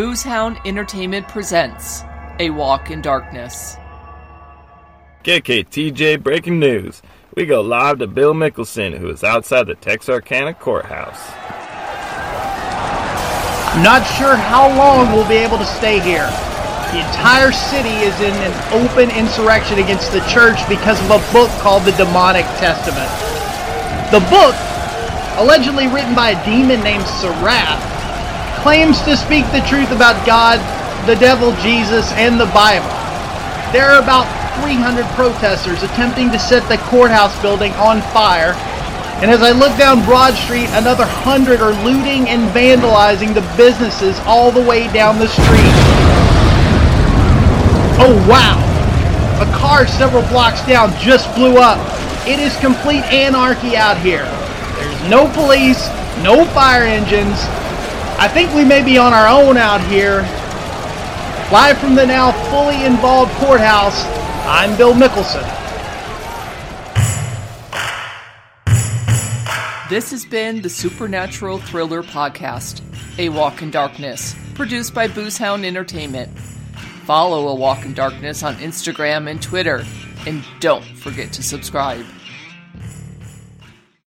Boozehound Entertainment presents A Walk in Darkness. KKTJ breaking news. We go live to Bill Mikelson, who is outside the Texarkana courthouse. I'm not sure how long we'll be able to stay here. The entire city is in an open insurrection against the church because of a book called the Demonic Testament. The book, allegedly written by a demon named Serath, claims to speak the truth about God, the devil, Jesus, and the Bible. There are about 300 protesters attempting to set the courthouse building on fire. And as I look down Broad Street, another hundred are looting and vandalizing the businesses all the way down the street. Oh wow! A car several blocks down just blew up. It is complete anarchy out here. There's no police, no fire engines. I think we may be on our own out here. Live from the now fully involved courthouse, I'm Bill Mikelson. This has been the Supernatural Thriller Podcast, A Walk in Darkness, produced by Boozehound Entertainment. Follow A Walk in Darkness on Instagram and Twitter, and don't forget to subscribe.